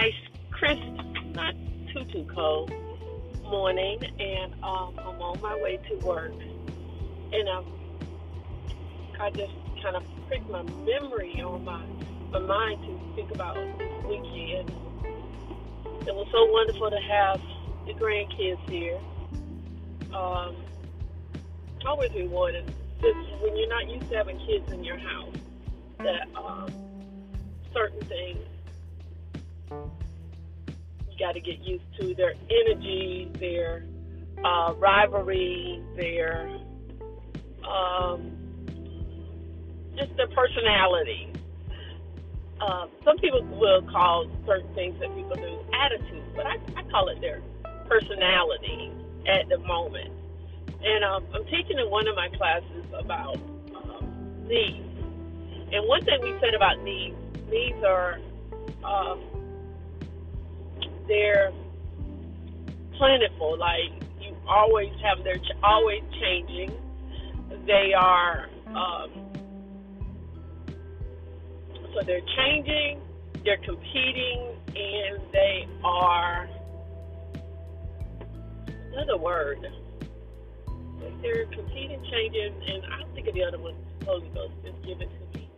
nice, crisp, not too too cold morning, and um, I'm on my way to work, and um, I just kind of pricked my memory on my my mind to think about this weekend. It was so wonderful to have the grandkids here. Um, always rewarding. Just when you're not used to having kids in your house, that um, certain things you got to get used to their energy, their uh, rivalry, their um, just their personality. Um, some people will call certain things that people do attitude, but I, I call it their personality at the moment. And um, I'm teaching in one of my classes about um, needs. And one thing we said about needs, needs are um, they're plentiful. Like you always have, they're ch- always changing. They are um, so they're changing, they're competing, and they are another word. They're competing, changing, and I don't think of the other one. Holy Ghost, just give it to me.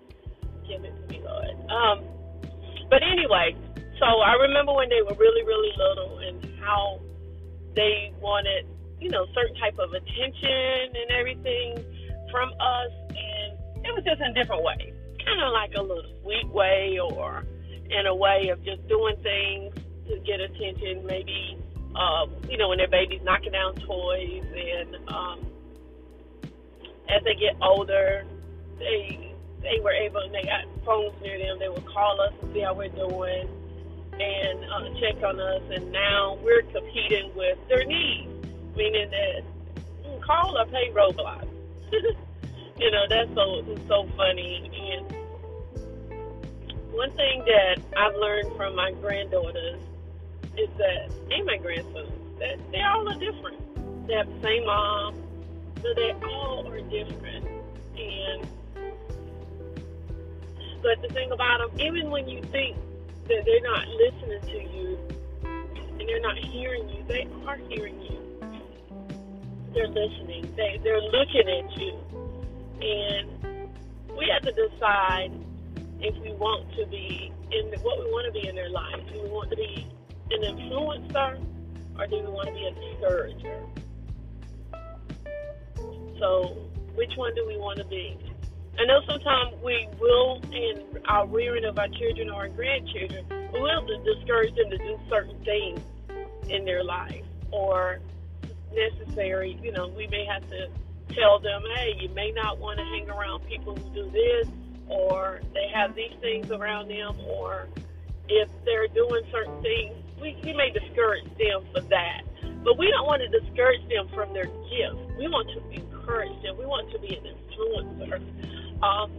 Give it to me, Lord. Um, but anyway, so I remember when they were really, really little and how they wanted, you know, certain type of attention and everything from us, and it was just in different ways, kind of like a little sweet way or in a way of just doing things to get attention. Maybe, uh, you know, when their baby's knocking down toys, and um, as they get older, they they were able, and they got phones near them. They would call us and see how we're doing and uh, check on us, and now we're competing with their needs, meaning that mm, call or pay Roblox. you know, that's so so funny. And one thing that I've learned from my granddaughters is that, and my grandsons, that they all are different. They have the same mom, so they all are different. And but the thing about them, even when you think that they're not listening to you and they're not hearing you, they are hearing you. They're listening. They they're looking at you, and we have to decide if we want to be in what we want to be in their life. Do we want to be an influencer, or do we want to be a discourager? So, which one do we want to be? I know sometimes we will, in our rearing of our children or our grandchildren, we will discourage them to do certain things in their life or necessary. You know, we may have to tell them, hey, you may not want to hang around people who do this or they have these things around them or if they're doing certain things, we, we may discourage them for that. But we don't want to discourage them from their gifts. We want to encourage them. We want to be an influencer um,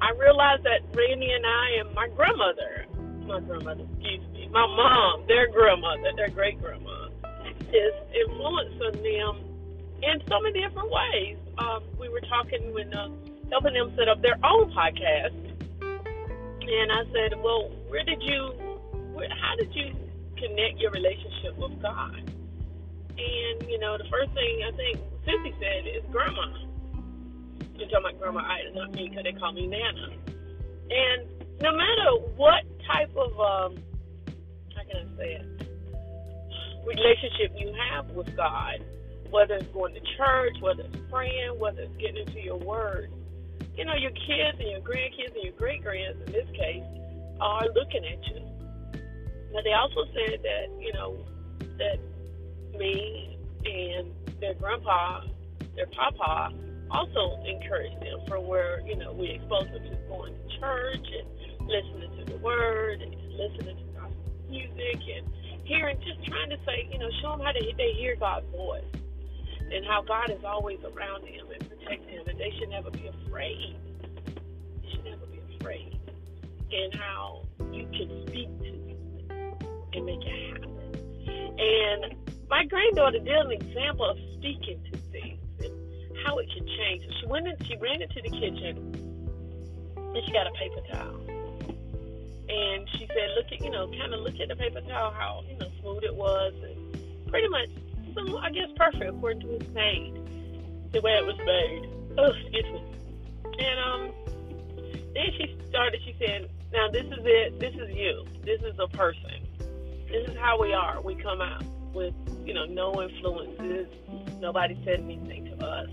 I realized that Randy and I and my grandmother, my grandmother, excuse me, my mom, their grandmother, their great grandma, is influencing them in so many different ways. Um, we were talking when uh, helping them set up their own podcast, and I said, "Well, where did you? Where, how did you connect your relationship with God?" And you know, the first thing I think Cynthia said is grandma to tell my grandma I not me because they call me Nana. And no matter what type of um, how can I say it relationship you have with God, whether it's going to church, whether it's praying, whether it's getting into your word, you know, your kids and your grandkids and your great grands in this case are looking at you. But they also said that, you know, that me and their grandpa, their papa, also encourage them from where, you know, we expose them to going to church and listening to the word and listening to gospel music and hearing, just trying to say, you know, show them how they, they hear God's voice and how God is always around them and protect them and they should never be afraid. They should never be afraid. And how you can speak to them and make it happen. And my granddaughter did an example of speaking to things how it can change. She went in, she ran into the kitchen and she got a paper towel. and she said, look at, you know, kind of look at the paper towel, how, you know, smooth it was, and pretty much, some, I guess, perfect according to its made, the way it was made. Oh, excuse me. And um, then she started. She said, "Now this is it. This is you. This is a person. This is how we are. We come out with, you know, no influences. Nobody said anything to us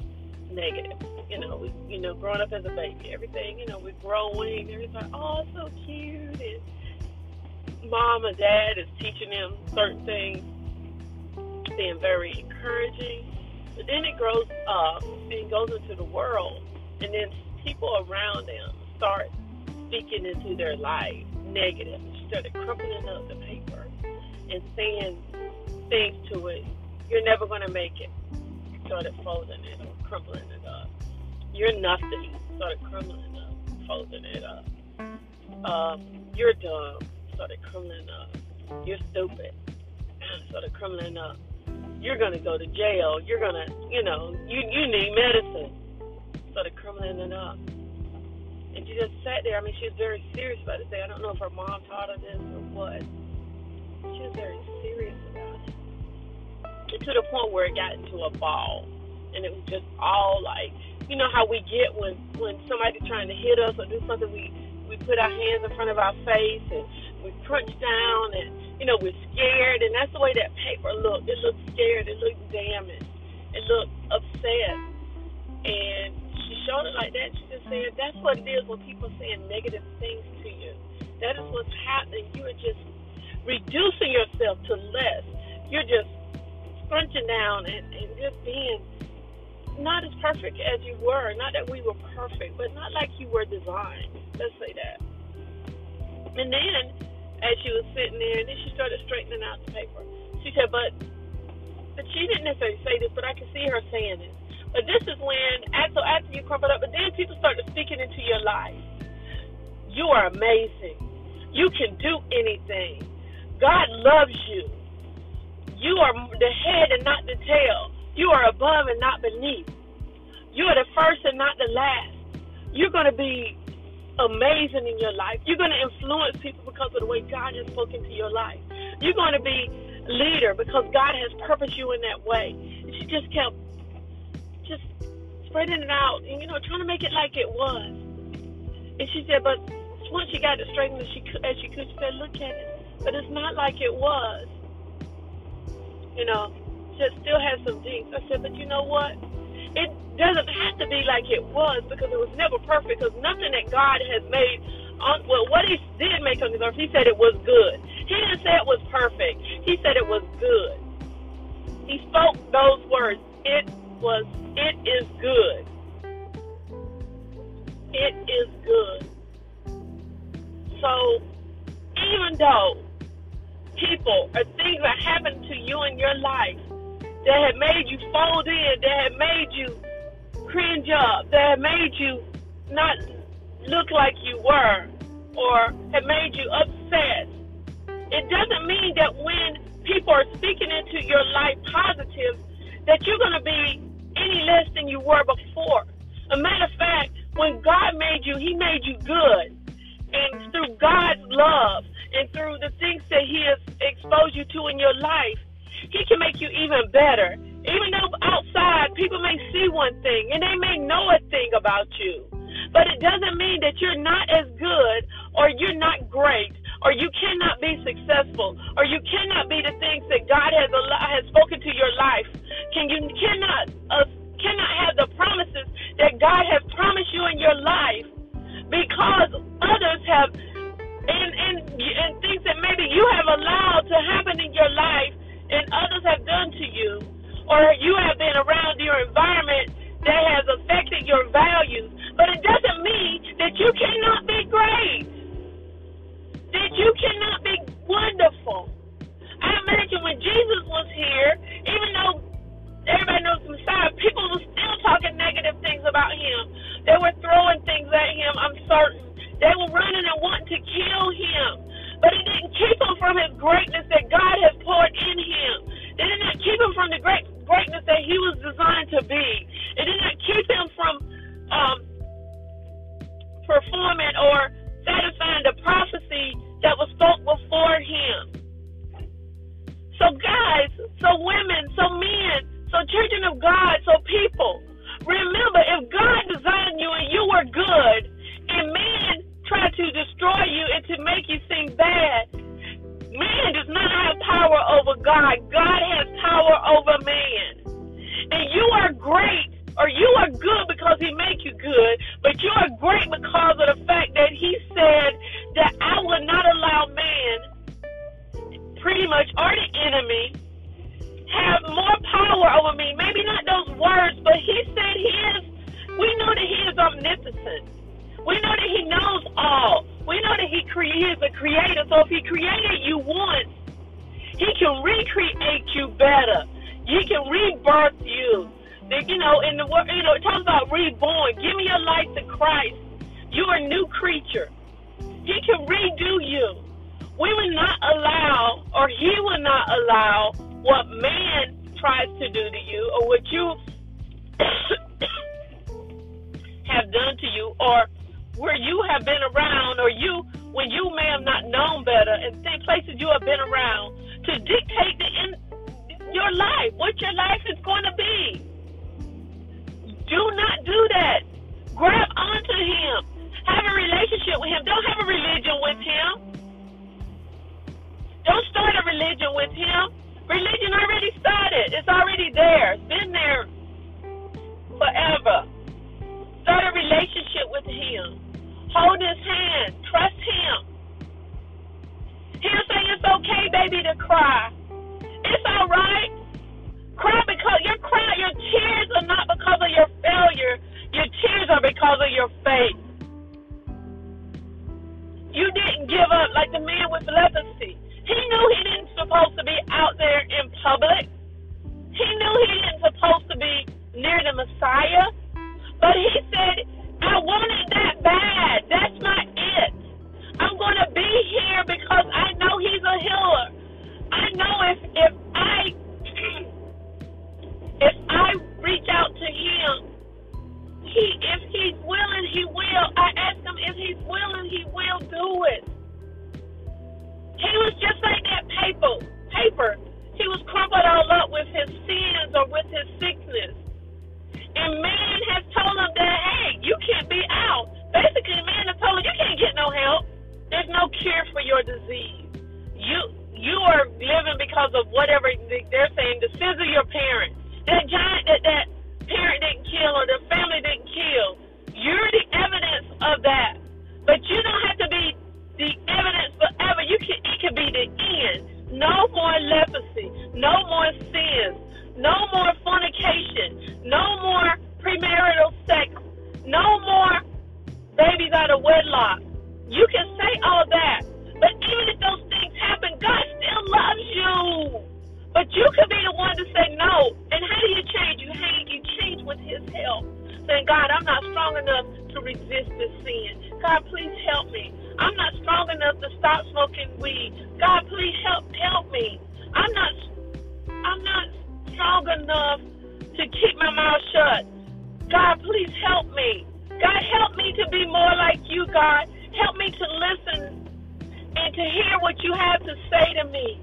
negative. You know, we, you know, growing up as a baby, everything, you know, we're growing. Everybody's like, oh, so cute. And mom and dad is teaching them certain things, being very encouraging. But then it grows up and goes into the world, and then people around them start speaking into their life negative. Started crumpling up the paper and saying things to it. You're never going to make it. Started folding it or crumpling it up. You're nothing. Started crumbling up, folding it up. Um, you're dumb. Started crumbling up. You're stupid. Started crumbling up. You're gonna go to jail. You're gonna, you know, you you need medicine. Started crumbling it up. And she just sat there. I mean, she was very serious about it. I don't know if her mom taught her this or what. She was very serious about it. And to the point where it got into a ball. And it was just all like, you know how we get when when somebody's trying to hit us or do something, we we put our hands in front of our face and we crunch down and you know we're scared and that's the way that paper looked. It looked scared. It looked damaged. It looked upset. And she showed it like that. She just said that's what it is when people are saying negative things to you. That is what's happening. You are just reducing yourself to less. You're just scrunching down and, and just being not as perfect as you were. Not that we were perfect, but not like you were designed. Let's say that. And then, as she was sitting there, and then she started straightening out the paper. She said, "But, but she didn't necessarily say this, but I could see her saying it. But this is when, so after you crumple up, but then people started speaking into your life. You are amazing. You can do anything. God loves you. You are the head and not the tail. You are above and not beneath. You are the first and not the last. You're going to be amazing in your life. You're going to influence people because of the way God has spoken to your life. You're going to be leader because God has purposed you in that way. And she just kept just spreading it out and, you know, trying to make it like it was. And she said, but once she got it straightened as she could, as she could, she said, look at it. But it's not like it was. You know, just still has some things. I said, but you know what? It doesn't have to be like it was because it was never perfect. Because nothing that God has made on well, what He did make on this earth, He said it was good. He didn't say it was perfect. He said it was good. He spoke those words. It was. It is good. It is good. So even though people or things that happened to you in your life that had made you fold in, that had made you cringe up, that had made you not look like you were, or had made you upset. It doesn't mean that when people are speaking into your life positive, that you're going to be any less than you were before. A matter of fact, when God made you, He made you good. And through God's love and through the things that He has exposed you to in your life, he can make you even better. Even though outside people may see one thing and they may know a thing about you, but it doesn't mean that you're not as good or you're not great or you cannot be successful or you cannot be the things that God has has spoken to your life. Can you cannot uh, cannot have the promises that God has were running and wanting to kill him. But it didn't keep him from his greatness that God has poured in him. It did not keep him from the great greatness that he was designed to be. It did not keep him from um, performing or satisfying the prophecy that was spoke before him. So, guys, so women, so men, so children of God, so people, remember if God designed you and you were good, and man tried to destroy you and to make you seem bad, man does not have power over God. God has power over man. Know, in the word, you know, it talks about reborn. Give me your life to Christ. You're a new creature. He can redo you we will not allow, or he will not allow, what man tries to do to you, or what you have done to you, or where you have been around, or you, when you may have not known better, and places you have been around, to dictate the in, your life, what your life is going to be. Do not do that. Grab onto him. Have a relationship with him. Don't have a religion with him. Don't start a religion with him. Religion already started. It's already there. It's been there forever. Start a relationship with him. Hold his hand. Trust him. He'll say it's okay, baby, to cry. It's all right. Cry because your cry, your tears are not because of your failure. Your tears are because of your faith. You didn't give up like the man with leprosy. He knew he didn't supposed to be out there in public. He knew he didn't supposed to be near the Messiah. But he said, I want it that bad. That's my it. I'm going to be here because I know he's a healer. I know if if he if he's willing, he will. I asked him if he's willing, he will do it. He was just like that paper. Paper. He was crumpled all up with his sins or with his sickness. And man has told him that, hey, you can't be out. Basically, man has told him you can't get no help. There's no cure for your disease. You you are living because of whatever they're saying, the sins of your parents. That giant that that parent didn't kill or the. You're the evidence of that. But you don't have to be the evidence forever. You can it can be the end. No more leprosy, no more sins, no more fornication, no more premarital sex, no more babies out of wedlock. You can say all that, but even if those things happen, God still loves you. But you could be the one to say no. And how do you change? You hang, you change with His help. Saying, God, I'm not strong enough to resist this sin. God, please help me. I'm not strong enough to stop smoking weed. God, please help help me. I'm not I'm not strong enough to keep my mouth shut. God, please help me. God, help me to be more like you, God. Help me to listen and to hear what you have to say to me.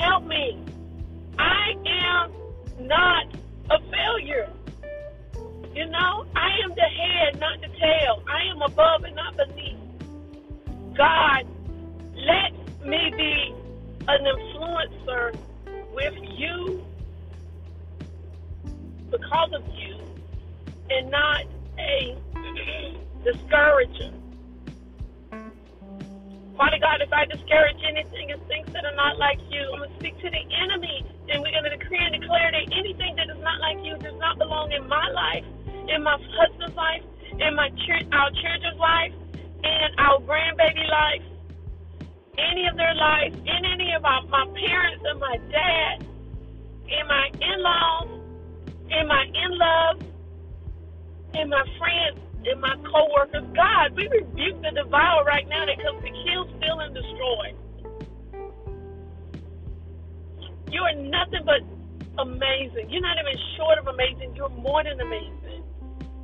Help me. I am not a failure. You know, I am the head, not the tail. I am above and not beneath. God, let me be an influencer with you because of you and not a discourager. Father God, if I discourage anything and things that are not like you, I'm going to speak to the enemy and we're going to decree and declare that anything that is not like you does not belong in my life in my husband's life, in my our children's life, in our grandbaby life, any of their lives, in any of our, my parents and my dad, in my in-laws, in my in-laws, in my friends, in my co-workers. God, we rebuke the devourer right now that comes to kill, steal, and destroy. You are nothing but amazing. You're not even short of amazing. You're more than amazing.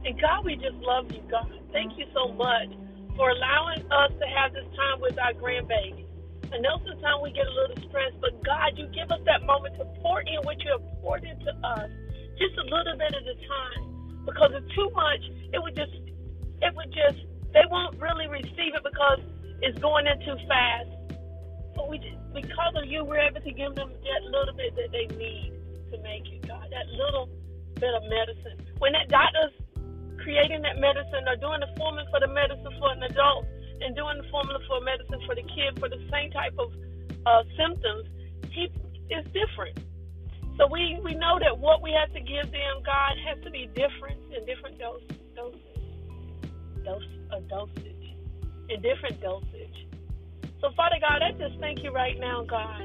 And God, we just love you, God. Thank you so much for allowing us to have this time with our grandbaby. I know sometimes we get a little stressed, but God, you give us that moment to pour in what you have poured into us, just a little bit at a time. Because if too much, it would just, it would just, they won't really receive it because it's going in too fast. But we, just, because of you, we're able to give them that little bit that they need to make it, God. That little bit of medicine. When that doctor's creating that medicine or doing the formula for the medicine for an adult, and doing the formula for medicine for the kid for the same type of uh, symptoms, he is different. So we, we know that what we have to give them, God, has to be different in different dose, dosage, dose, uh, dosage, in different dosage. So Father God, I just thank you right now, God.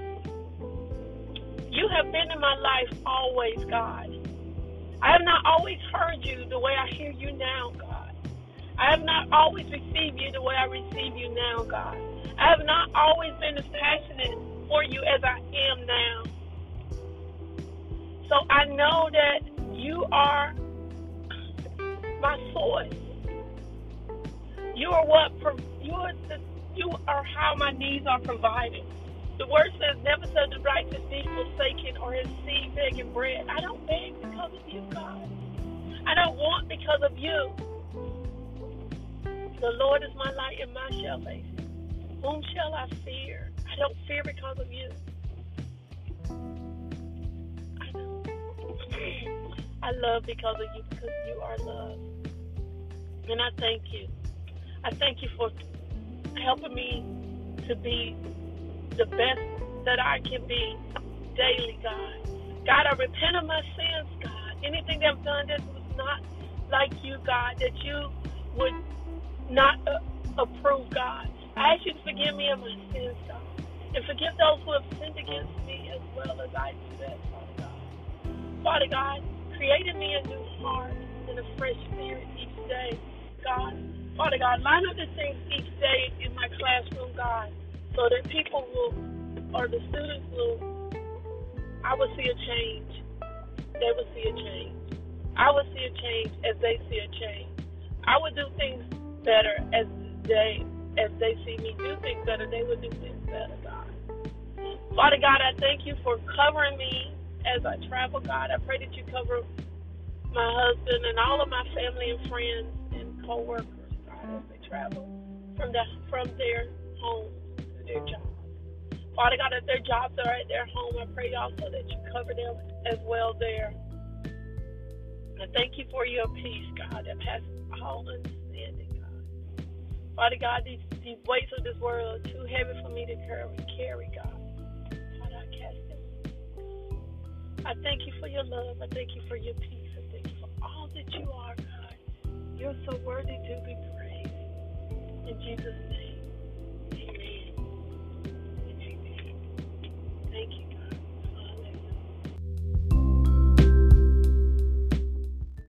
You have been in my life always, God. I have not always heard you the way I hear you now, God. I have not always received you the way I receive you now, God. I have not always been as passionate for you as I am now. So I know that you are my source. You are what you are the, you are how my needs are provided. The word says, "Never shall the righteous be forsaken, or his seed begging bread." I don't beg because of you, God. I don't want because of you. The Lord is my light and my salvation. Whom shall I fear? I don't fear because of you. I. I love because of you, because you are love. And I thank you. I thank you for helping me to be the best that I can be daily, God. God, I repent of my sins, God. Anything that I've done that was not like you, God, that you would not uh, approve, God. I ask you to forgive me of my sins, God, and forgive those who have sinned against me as well as I do that, Father God. Father God, create in me a new heart and a fresh spirit each day, God. Father God, line up the things each day in my classroom, God, so that people will, or the students will, I will see a change. They will see a change. I will see a change as they see a change. I will do things better as they as they see me do things better, they will do things better, God. Father God, I thank you for covering me as I travel, God. I pray that you cover my husband and all of my family and friends and co-workers, God, as they travel from the from their homes their jobs. Father God, if their jobs are at their home, I pray also that you cover them as well there. I thank you for your peace, God, that passes all understanding. God. Father God, these, these weights of this world are too heavy for me to carry, carry God. Father, I cast them. I thank you for your love. I thank you for your peace. I thank you for all that you are, God. You're so worthy to be praised. In Jesus' name. Thank you.